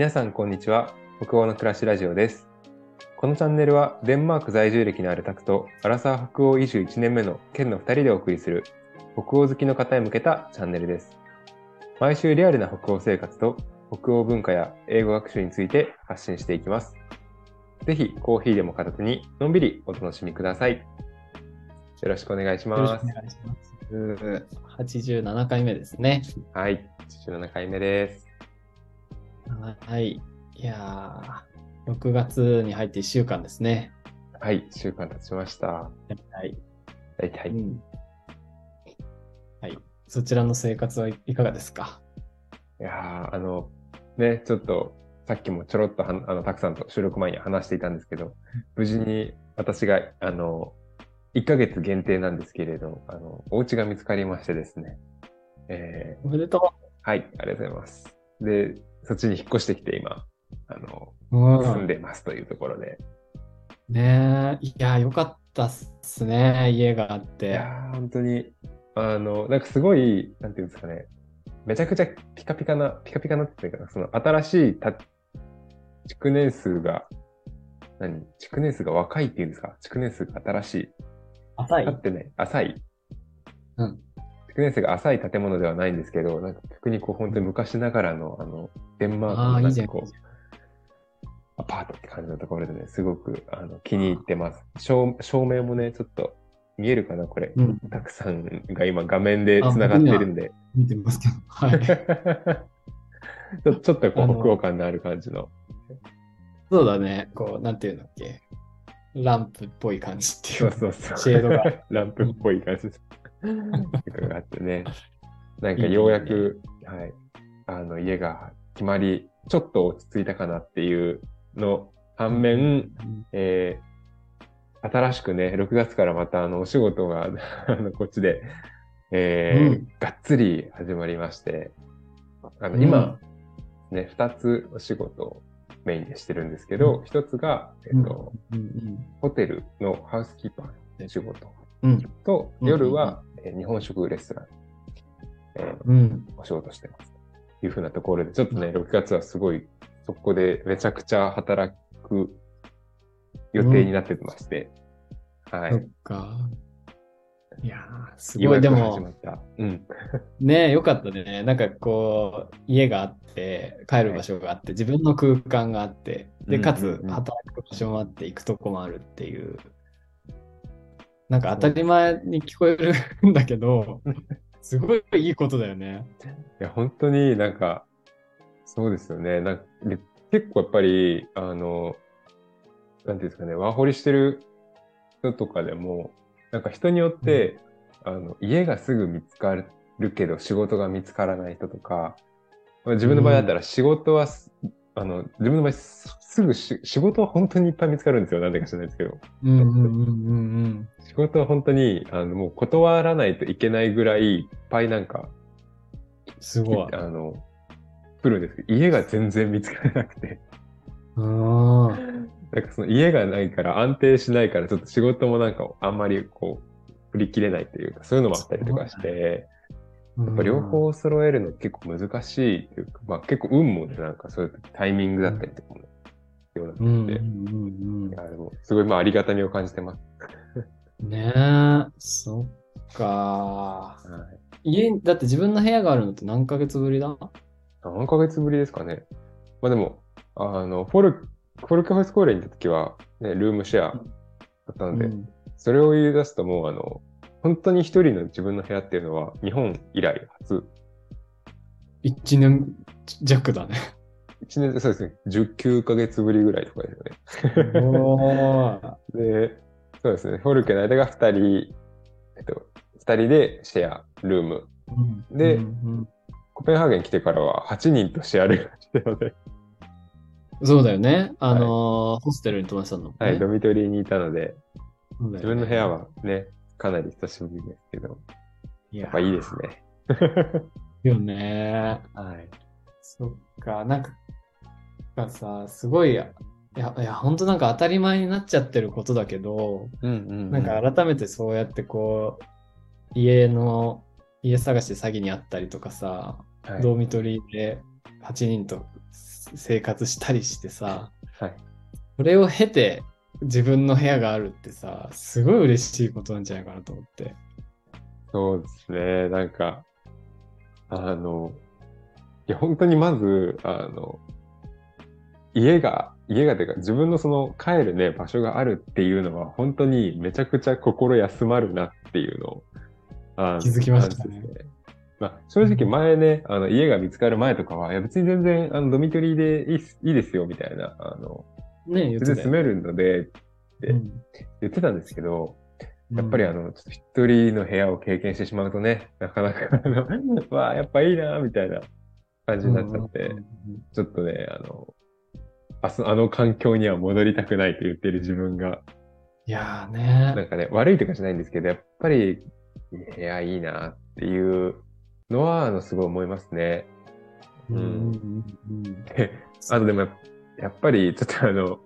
皆さんこんにちは。北欧の暮らしラジオです。このチャンネルはデンマーク在住歴のあるタクとアラサー北欧移住1年目の県の2人でお送りする北欧好きの方へ向けたチャンネルです。毎週リアルな北欧生活と北欧文化や英語学習について発信していきます。ぜひコーヒーでも片手にのんびりお楽しみください。よろしくお願いしよろしくおます願いします。87回目ですね。はい17回目ですはい。いやー、6月に入って1週間ですね。はい1週間経ちましたはい。大体、うんはい。そちらの生活はいかがですか？いやーあの、ね、ちょっと、さっきもちょろっとあのたくさんと収録前に話していたんですけど、無事に私が、あの、1ヶ月限定なんですけれど、あの、お家が見つかりましてですね。えーおめでとはい、ありがとうございます。で、そっちに引っ越してきて今、あの、う。住んでますというところで。ねえ、いやー、よかったっすね。家があっいて。やー本当に、あの、なんかすごい、なんていうんですかね、めちゃくちゃピカピカな、ピカピカなっていうかな、その新しいた築年数が、何？築年数が若いっていうんですか？築年数が新しい。浅いだってね、浅い。うん。築年数が浅い建物ではないんですけど、なんか逆にこう本当に昔ながらの、あの、デンマークのないんこう、アパートって感じのところでね、すごくあの気に入ってます。照照明もね、ちょっと見えるかな、これ。うん。たくさんが今画面でつながってるんで、見てますけど。はい。ちょちょっとこう北欧感のある感じの。そうだね。こう、なんていうんだっけ。ランプっぽい感じっていうう。そそうそう。シェードが。ランプっぽい感じ。とかがあってね。なんかようやく、はい、あの家が決まり、ちょっと落ち着いたかなっていうの反面、うんえー新しくね、6月からまたあのお仕事が あのこっちで、えーうん。がっつり始まりまして、あのうん。今、ね、2つお仕事をメインでしてるんですけど、1つが、えっとうん。ホテルのハウスキーパーの仕事うん。と、うん夜は、えー日本食レストラン、えーうん。お仕事してます。というふうなところで、ちょっとね、6月はすごい、そこでめちゃくちゃ働く予定になってまして、はいそっ。か。いやー、すごい。でも始ま、った。うん。ねえ、よかったね。なんかこう、家があって、帰る場所があって、自分の空間があって、で、うんかつうんうん働く場所もあって、行くとこもあるっていう、なんか当たり前に聞こえるんだけど、すごいいいことだよね。いや、本当になんか、そうですよね。なんかで結構やっぱり、あの、なんていうんですかね、ワーホリしてる人とかでも、なんか人によって、あの、家がすぐ見つかるけど仕事が見つからない人とか、まあ自分の場合だったら仕事はす、あの、自分の場合すすぐし仕事は本当にいっぱい見つかるんですよ。なんでか知らないですけど。仕事は本当に、あの、もう断らないといけないぐらいいっぱいなんか、すごい。あの、来るんですけど、家が全然見つからなくて、あなんかその家がないから安定しないから、ちょっと仕事もなんかあんまりこう、振り切れないというか、そういうのもあったりとかして、あ。やっぱ両方揃えるの結構難しいというか、まあ結構運もね、なんかそういう時タイミングだったりとかも必要になってうんきて、うんうんうんいやでもすごいまあありがたみを感じてます。ねえ、そっか。はい、家、だって自分の部屋があるのって何ヶ月ぶりだ？何ヶ月ぶりですかね。まあでも、あの、フォル、フォルクハウスコーレに行った時は、ね、ルームシェアだったので、うんそれを言い出すともう、あの、本当に一人の自分の部屋っていうのは、日本以来初。一年弱だね。一年、そうですね、19ヶ月ぶりぐらいとかですよね。で、そうですね、フォルケの間が二人、えっと、二人でシェア、ルーム。でうんコペンハーゲン来てからは8人とシェアルームしてので、うんそうだよね。あのーホステルに泊まってたのもね。はい、ドミトリーにいたので、ね自分の部屋はね、かなり久しぶりですけど、いややっぱいいですね。よね。はい。そっか、なんか、かさ、すごい、いや、いや、本当なんか当たり前になっちゃってることだけど、うんうん、なんか改めてそうやってこう、家の、家探しで詐欺にあったりとかさ、はいドーミトリーで8人と生活したりしてさ、はい。それを経て自分の部屋があるってさ、すごい嬉しいことなんじゃないかなと思って。そうですね。なんか、あの、いや、本当にまず、あの、家が、家がてか、自分のその帰るね、場所があるっていうのは、本当にめちゃくちゃ心休まるなっていうのを、あの気づきましたね。まあ、正直前ね、あの、家が見つかる前とかは、いや、別に全然、あの、ドミトリーでいいいいですよ、みたいな、あの、ね全然住めるので、てうん。言ってたんですけど、やっぱりあの、ちょっと一人の部屋を経験してしまうとね、なかなか、あの、わあ、やっぱいいな、みたいな感じになっちゃって、うんうんうん。ちょっとね、あの、あそあの環境には戻りたくないと言ってる自分が、いやーね。なんかね、悪いとかじゃないんですけど、やっぱり、部屋いいなっていうのは、あの、すごい思いますね。うん あとでもやっ、ぱり、ちょっとあの、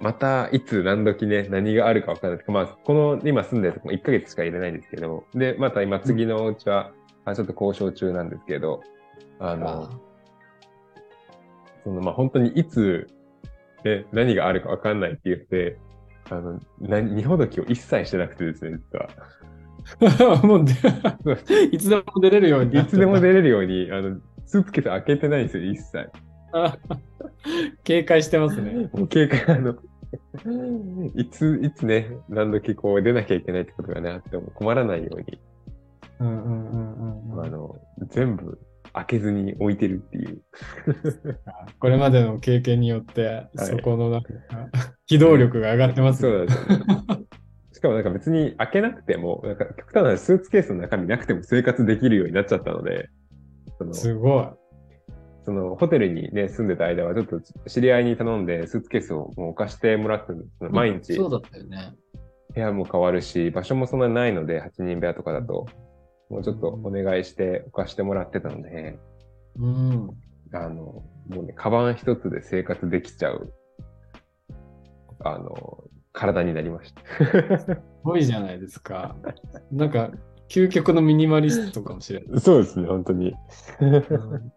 また、いつ何時ね、何があるか分からない。まあ、この、今住んでるとこも1ヶ月しか入れないんですけど、で、また今、次のお家は、あちょっと交渉中なんですけど、あの、あその、まあ、本当にいつ、ね、何があるか分かんないって言って、あの、な、荷ほどきを一切してなくてですね、実は。ー もうで いつでも出れるようにいつでも出れるように、あの、スーツケース開けてないんですよ、一切。あ 警戒してますね。もう警戒、あの、いつ、いつね、何時こう出なきゃいけないってことがね、あっても困らないように、うんうんうんうんうんあの、全部開けずに置いてるっていう。これまでの経験によって、そこのなんか、機動力が上がってますね。そうなんですよね。しかもなんか別に開けなくても、なんか極端な話スーツケースの中身なくても生活できるようになっちゃったので、そのすごい。そのホテルにね、住んでた間はちょっと知り合いに頼んでスーツケースをもう置かしてもらってるんです毎日そうだったよね。部屋も変わるし、場所もそんなにないので、8人部屋とかだと、もうちょっとお願いして置かしてもらってたので、うん。あの、もうね、カバン一つで生活できちゃう、あの、体になりました。すごいじゃないですか。なんか、究極のミニマリストかもしれない。そうですね、本当に。うん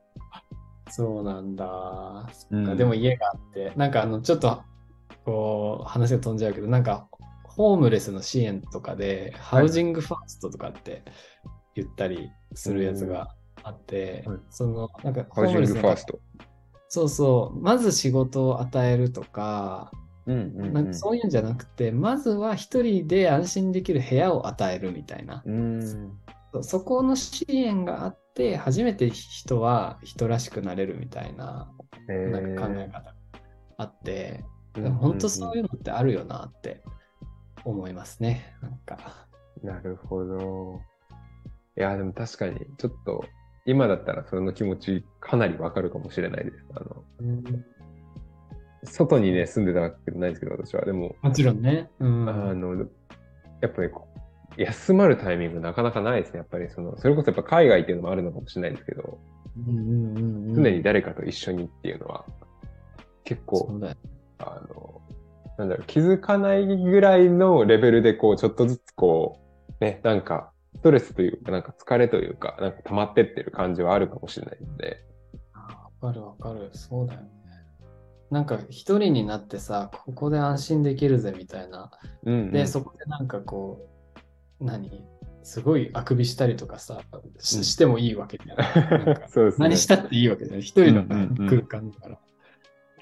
そうなんだ。うんでも家があって、なんかあの、ちょっと、こう、話が飛んじゃうけど、なんか、ホームレスの支援とかで、ハウジングファーストとかって言ったりするやつがあって、はいその、なんか、ハウジングファースト。ト。そうそう、まず仕事を与えるとか、うんうん、なんかそういうんじゃなくて、まずは一人で安心できる部屋を与えるみたいな。うん。そこの支援があって、初めて人は人らしくなれるみたいなえなんか考え方があって、ーでも本当そうんいうのってあるよなって思いますね。なんか。うんなるほど。いや、でも確かに、ちょっと、今だったらその気持ちかなりわかるかもしれないです。あの、外にね、住んでたわけじゃないですけど、私は。でも、もちろんね。うん。あの、やっぱり休まるタイミングなかなかないですね。やっぱりその、それこそやっぱ海外っていうのもあるのかもしれないんですけど、うんうんうんうん常に誰かと一緒にっていうのは、結構あの、なんだろう、気づかないぐらいのレベルで、こう、ちょっとずつこう、ね、なんか、ストレスというか、なんか疲れというか、なんか溜まってってる感じはあるかもしれないので、あわかるわかる。そうだよね。なんか一人になってさ、ここで安心できるぜみたいな。うん、うん。で、そこでなんかこう、何？すごいあくびしたりとかさ、しうんしてもいいわけじゃない。なんか そうですね。何したっていいわけじゃない。一人のうんうんうん空間だから。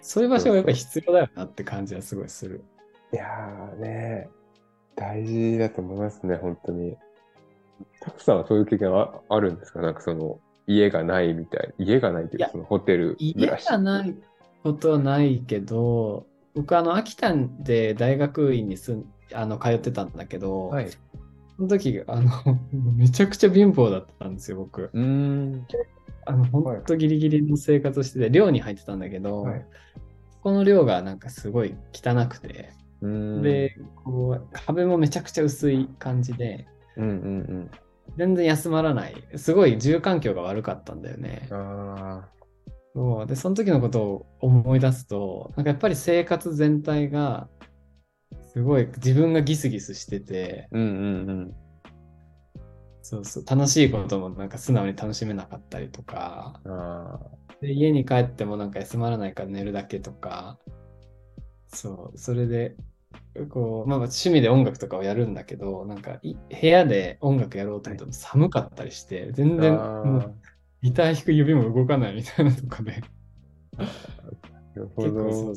そういう場所がやっぱり必要だよなって感じはすごいする。いやーね、大事だと思いますね、本当に。たくさんはそういう経験はあるんですか？なんかその、家がないみたい。家がないっていうか、そのホテル暮家らし。がないことはないけど、僕あの秋田で大学院に住んあの通ってたんだけど、はい。その時あの めちゃくちゃ貧乏だったんですよ、僕。うーん。あの本当ギリギリの生活をしてて、寮に入ってたんだけど、はいこの寮がなんかすごい汚くて。で、こう壁もめちゃくちゃ薄い感じで、うんうん全然休まらない。すごい住環境が悪かったんだよねう。ん。あそうで、その時のことを思い出すと、なんかやっぱり生活全体が、すごい自分がギスギスしてて、ー。うんうんうん。そうそう、楽しいこともなんか素直に楽しめなかったりとか、あで家に帰ってもなんか休まらないから寝るだけとか、そう、それで、こう、まあ趣味で音楽とかをやるんだけど、なんかい部屋で音楽やろうと思っても寒かったりして、全然あもうギター弾く指も動かないみたいなとかで、なるほどう。そう。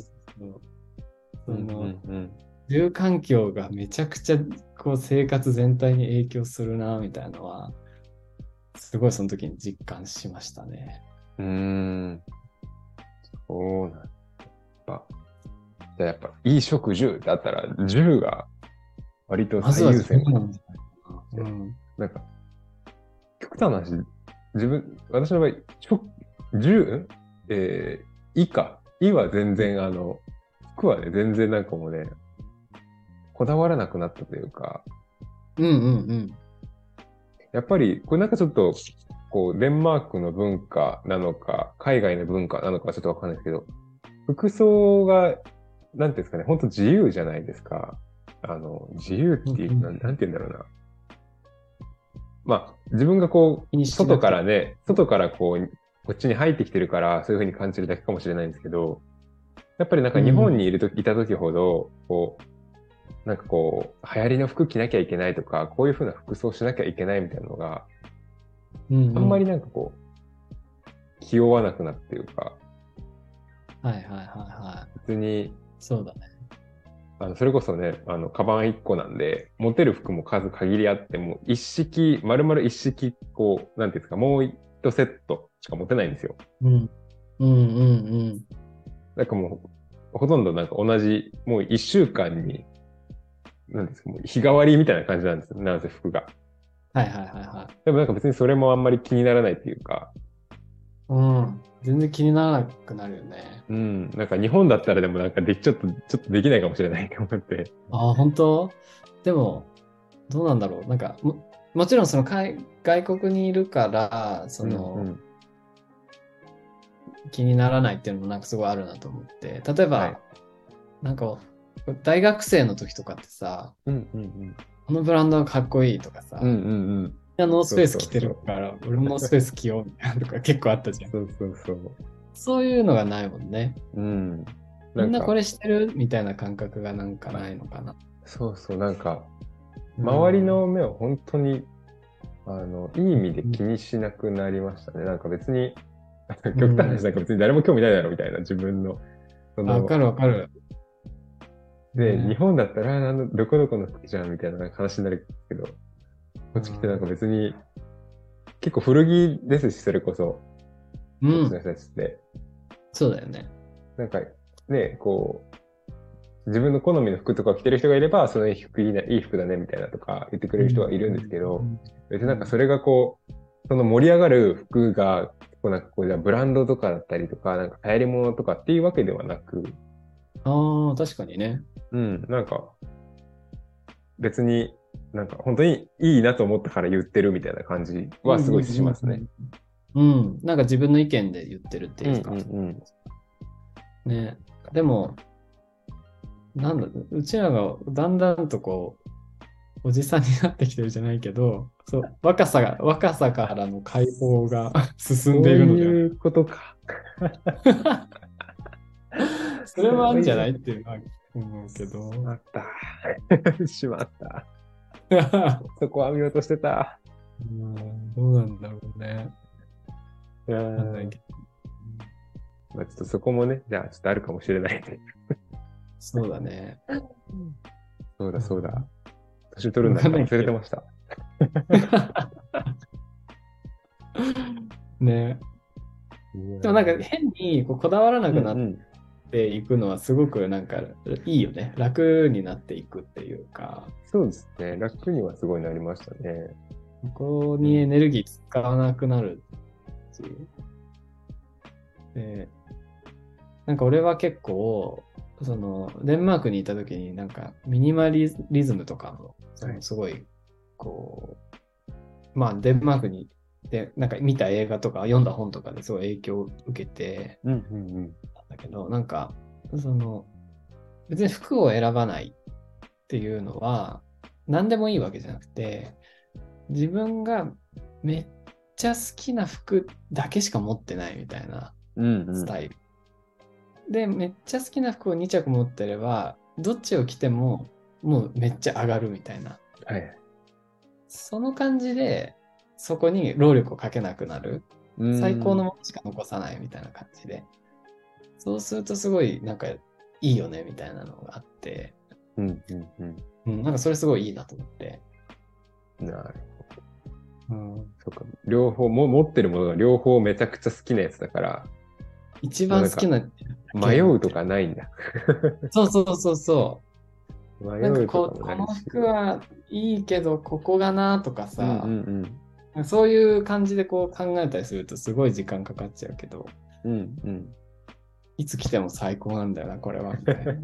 そうんの、うん住環境がめちゃくちゃこう生活全体に影響するなみたいなのはすごいその時に実感しましたね。うん。そうなんだ。やっぱ、じゃあやっぱ、いい食住だったら、10が割と最優先な。うん。なんか、極端な話、自分、私の場合、食、10? えー、以下。以は全然、あの、服はね、全然なんかもうね、こだわらなくなったというか、うんうんうん。やっぱり、これなんかちょっと、こう、デンマークの文化なのか、海外の文化なのかちょっとわかんないですけど、服装が、なんていうんですかね、本当自由じゃないですか。あの、自由っていう、うんなんなんて言うんだろうな。まあ、自分がこう、外からね、外からこう、こっちに入ってきてるから、そういうふうに感じるだけかもしれないんですけど、やっぱりなんか日本にいると、いた時ほど、こう、なんかこう、流行りの服着なきゃいけないとか、こういうふうな服装しなきゃいけないみたいなのが、うんうんあんまりなんかこう、気負わなくなっていうか、はいはいはいはい。別に、そうだね。あの、それこそね、あの、カバン1個なんで、持てる服も数限りあって、もう一式、丸々一式、こう、なんていうんですか、もう一セットしか持てないんですよ。うん。うんうんうん。なんかもう、ほとんどなんか同じ、もう一週間に、なんですか、もう日替わりみたいな感じなんですよ。なんせ服が。はいはいはいはい。でもなんか別にそれもあんまり気にならないっていうか、うん。全然気にならなくなるよね。うん、なんか日本だったらでもなんかでき、ちょっと、ちょっとできないかもしれないと思って。ああ、本当？でも、どうなんだろう。なんか、ももちろんその海外国にいるから、その、うんうん気にならないっていうのもなんかすごいあるなと思って。例えば、はいなんか、大学生の時とかってさ、うんうんこのブランドがかっこいいとかさ、うん。うんうんうん。なノースペース着てるから、俺もノースペース着ようみたいなのとか結構あったじゃん。そうそうそう。そういうのがないもんね。うん。みんなかこれしてるみたいな感覚がなんかないのかな。そうそう、なんか、周りの目を本当に、あの、いい意味で気にしなくなりましたね。なんか別に、極端な話、なんか別に誰も興味ないだろうみたいな、自分の。わかるわかる。で、ね日本だったら、あのどこどこの服じゃんみたいな話になるけど、こっち来てなんか別に、結構古着ですし、それこそ、うこっちのん、人たちって。そうだよね。なんか、ね、こう、自分の好みの服とかを着てる人がいれば、そのいい服いい,、ね、いい服だねみたいなとか言ってくれる人はいるんですけど、別になんかそれがこう、その盛り上がる服が、こうなんかこうじゃあブランドとかだったりとか、なんか流行り物とかっていうわけではなく、ああ、確かにね。うん、なんか、別になんか本当にいいなと思ったから言ってるみたいな感じはすごいしますね。うん。うん。なんか自分の意見で言ってるっていうか。うんね。でも、なんだ、うちらがだんだんとこう、おじさんになってきてるじゃないけど、そう、若さが、若さからの解放が 進そうんでいるのではいうことか。それはあるんじゃないっていうのは思うけしど。まった。しまった。そこは見落としてた。うんどうなんだろうね。いやまあ、ちょっとそこもね、じゃあちょっとあるかもしれない。そうだね。そうだそうだ。年取るんだ忘れてました。ね。でもなんか変にこだわらなくなっうんうんていくのはすごくなんかいいよね。楽になっていくっていうか、そうですね。楽にはすごいなりましたね。ここにエネルギー使わなくなるっていう。で、なんか俺は結構、そのデンマークにいた時になんかミニマリズムとかもそのすごいこう、まあデンマークにでなんか見た映画とか読んだ本とかですごい影響を受けて、うんうんうん。だけど、なんか、その、別に服を選ばないっていうのは、何でもいいわけじゃなくて、自分がめっちゃ好きな服だけしか持ってないみたいなうんうんスタイル。で、めっちゃ好きな服を2着持ってれば、どっちを着てももうめっちゃ上がるみたいな。はい。その感じで、そこに労力をかけなくなる。最高のものしか残さないみたいな感じで。そうするとすごいなんかいいよねみたいなのがあって、うんうんうん。うん、なんかそれすごいいいなと思って。なるうん、そうか。両方、も持ってるものが両方めちゃくちゃ好きなやつだから、一番好きな、迷うとかないんだ。そうそうそうそう。迷なんかうことう、このかもないし。服はいいけど、ここがなとかさ、うんうんそういう感じでこう考えたりするとすごい時間かかっちゃうけど、うん。うんうん。いつ来ても最高なんだよな、これは。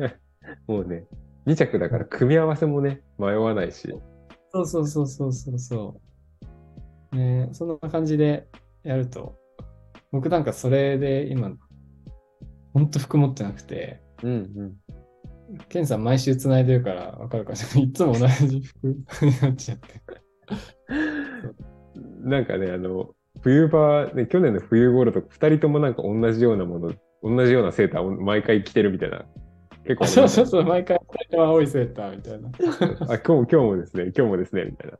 もうね、2着だから組み合わせもね、迷わないし。そうそうそうそうそうそう。ねそんな感じでやると、僕なんかそれで今、ほんと服持ってなくて、うんうん。ケンさん毎週繋いでるからわかるかもしれない。いつも同じ服になっちゃって。なんかね、あの、冬場、ね、去年の冬頃とか、2人ともなんか同じようなもの、同じようなセーターを毎回着てるみたいな。結構そうそうそう、毎回、青いセーターみたいな。あ、今日も、今日もですね、今日もですね、みたいな。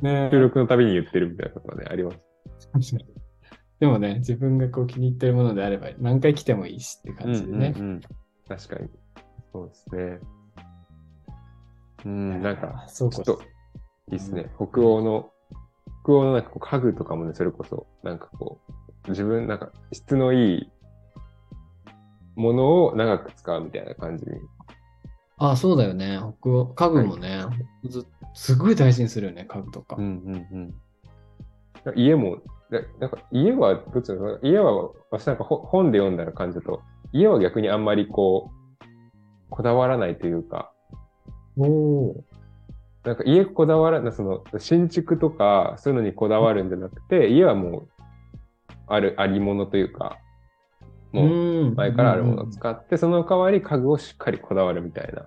ね収録のたびに言ってるみたいなことはね、あります。でもね、自分がこう気に入ってるものであれば何回来てもいいしって感じでね。うんうんうん、確かに。そうですね。うん、なんか、ちょっと、いいっすね。北欧の、北欧のなんかこう家具とかもね、それこそ、なんかこう、自分、なんか質のいいものを長く使うみたいな感じに。あそうだよね。北欧家具もね、ずすごい大事にするよね、家具とか。うんうんうん。家も、ななんか家は、どっちなの家は、私なんかほ本で読んだら感じだと、家は逆にあんまりこう、こだわらないというか、おお。なんか家こだわらない、その新築とかそういうのにこだわるんじゃなくて、家はもうある、ありものというか、もう前からあるものを使って、その代わり家具をしっかりこだわるみたいな、っ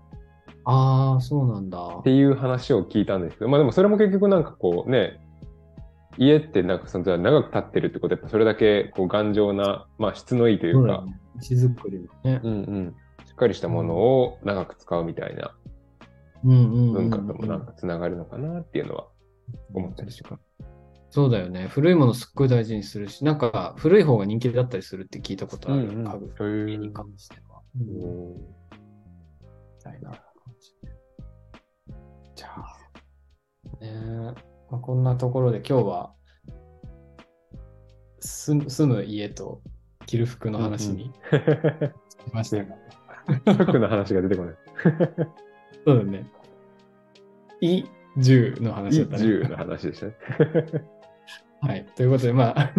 ああ、そうなんだ。ていう話を聞いたんですけど、まあでもそれも結局なんかこうね、家ってなんかそのじゃあ長く経ってるってことはやっぱそれだけこう頑丈な、まあ質のいいというか、りもね。うんうん、しっかりしたものを長く使うみたいな文化ともなんかつながるのかなっていうのは思ったりします。そうだよね。古いものすっごい大事にするし、なんか古い方が人気だったりするって聞いたことある、うんうん家に関しては。うんみたいな感じで。じゃあ、ねえまあ、こんなところで今日は住住む家と着る服の話にしましたが、服の話が出てこない。そうだね。い銃の話だったね。銃の話でしたね。はい。ということで、まあ、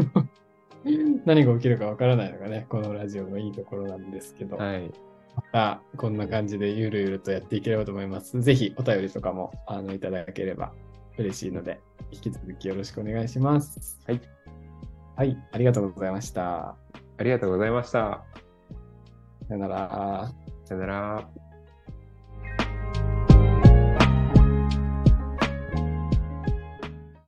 何が起きるかわからないのがね、このラジオのいいところなんですけど、はい。またこんな感じでゆるゆるとやっていければと思います。ぜひお便りとかもあのいただければ嬉しいので、引き続きよろしくお願いします。はい。はい、ありがとうございました。ありがとうございました。さよなら。さよなら。